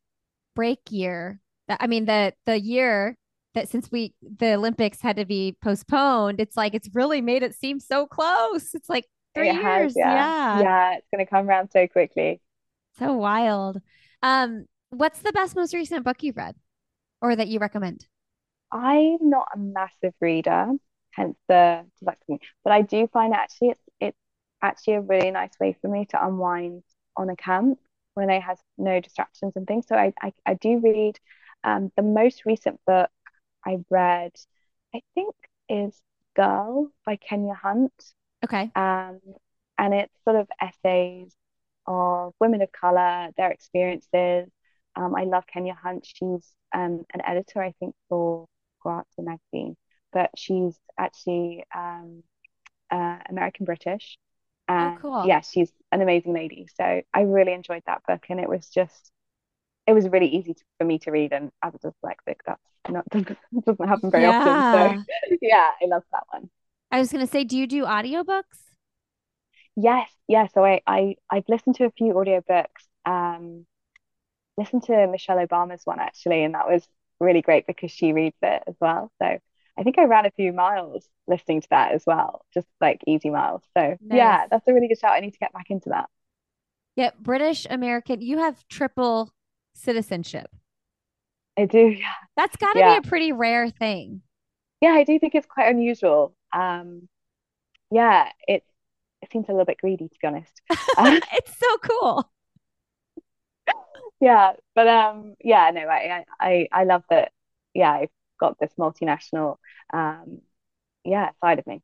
break year. That I mean the the year that since we the Olympics had to be postponed, it's like it's really made it seem so close. It's like three It has, years. yeah, Yeah. yeah. It's gonna come around so quickly. So wild. Um, what's the best most recent book you've read or that you recommend? I'm not a massive reader, hence the. But I do find actually it's it's actually a really nice way for me to unwind on a camp when I have no distractions and things. So I I, I do read. Um, the most recent book I read, I think, is Girl by Kenya Hunt. Okay. Um, and it's sort of essays of women of color, their experiences. Um, I love Kenya Hunt. She's um, an editor, I think, for Grazia magazine, but she's actually um, uh, American British. Oh, cool. yeah, she's an amazing lady. So I really enjoyed that book, and it was just, it was really easy to, for me to read. And as a dyslexic, that's not (laughs) doesn't, happen very often. So Yeah. (laughs) yeah, I love that one. I was gonna say, do you do audiobooks? Yes, yeah. So I, I I've listened to a few audiobooks. Um, listened to Michelle Obama's one actually, and that was really great because she reads it as well. So I think I ran a few miles listening to that as well, just like easy miles. So Nice. yeah, that's a really good shout. I need to get back into that. Yeah, British American. You have triple citizenship. I do, yeah, That's got to be a pretty rare thing. yeah. I do think it's quite unusual. Um, yeah, it it seems a little bit greedy to be honest. (laughs) Uh, It's so cool. (laughs) yeah, but um, yeah, no, I I I love that. Yeah, I've got this multinational um, yeah, side of me.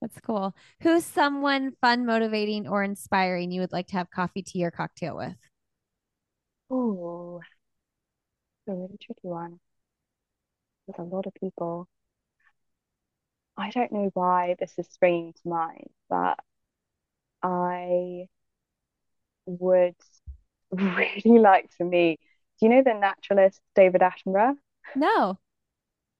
That's cool. Who's someone fun, motivating, or inspiring you would like to have coffee, tea, or cocktail with? Oh, a really tricky one. There's a lot of people. I don't know why this is springing to mind, but I would (laughs) really like to meet. Do you know the naturalist David Attenborough? No,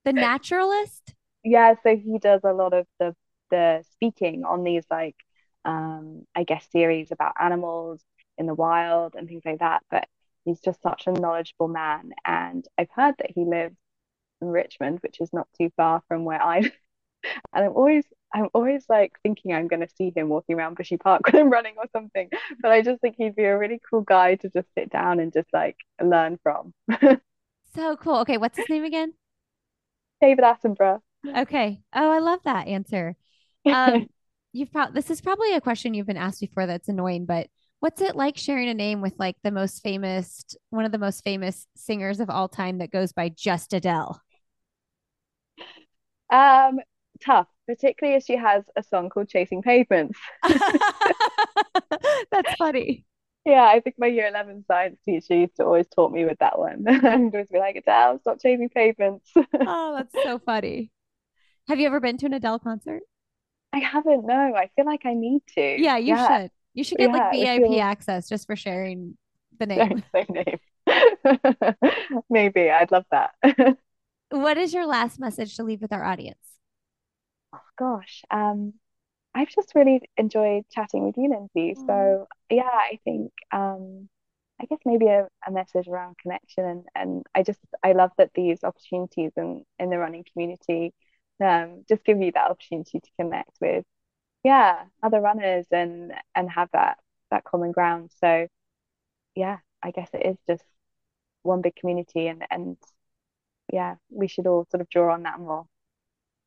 the naturalist. Yeah, so he does a lot of the the speaking on these like um I guess series about animals in the wild and things like that. But he's just such a knowledgeable man, and I've heard that he lives in Richmond, which is not too far from where I (laughs) And I'm always I'm always like thinking I'm going to see him walking around Bushy Park (laughs) when I'm running or something. But I just think he'd be a really cool guy to just sit down and just like learn from. (laughs) So cool. Okay, what's his name again? David Attenborough. Okay. Oh, I love that answer. Um, (laughs) you've probably this is probably a question you've been asked before that's annoying, but what's it like sharing a name with like the most famous, one of the most famous singers of all time that goes by just Adele? Um, tough, particularly as she has a song called Chasing Pavements. (laughs) (laughs) That's funny. Yeah, I think my year 11 science teacher used to always taught me with that one. (laughs) and always be like, Adelle, stop chasing pavements. Oh, that's so funny. Have you ever been to an Adele concert? I haven't, no. I feel like I need to. Yeah, you Yeah, should. You should get like yeah, it VIP feels access just for sharing the name. same name. Maybe, I'd love that. What is your last message to leave with our audience? Oh gosh, um, I've just really enjoyed chatting with you, Lindsey. Mm. So yeah, I think um, I guess maybe a, a message around connection and and I just I love that these opportunities in in the running community um just give you that opportunity to connect with yeah other runners and and have that that common ground. So yeah, I guess it is just one big community and and yeah, we should all sort of draw on that more.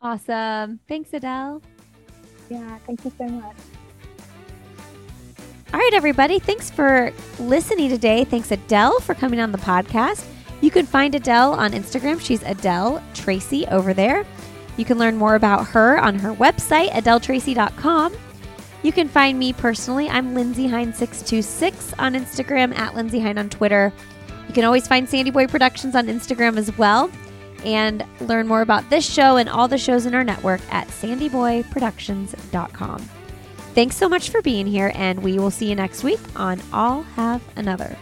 Awesome. Thanks, Adelle. Yeah, thank you so much. All right, everybody. Thanks for listening today. Thanks, Adelle, for coming on the podcast. You can find Adelle on Instagram. She's Adelle Tracey over there. You can learn more about her on her website, adelletracey.com. You can find me personally. I'm Lindsey Hein626 on Instagram, at Lindsey Hein on Twitter. You can always find Sandy Boy Productions on Instagram as well. And learn more about this show and all the shows in our network at sandyboyproductions.com. Thanks so much for being here, and we will see you next week on I'll Have Another.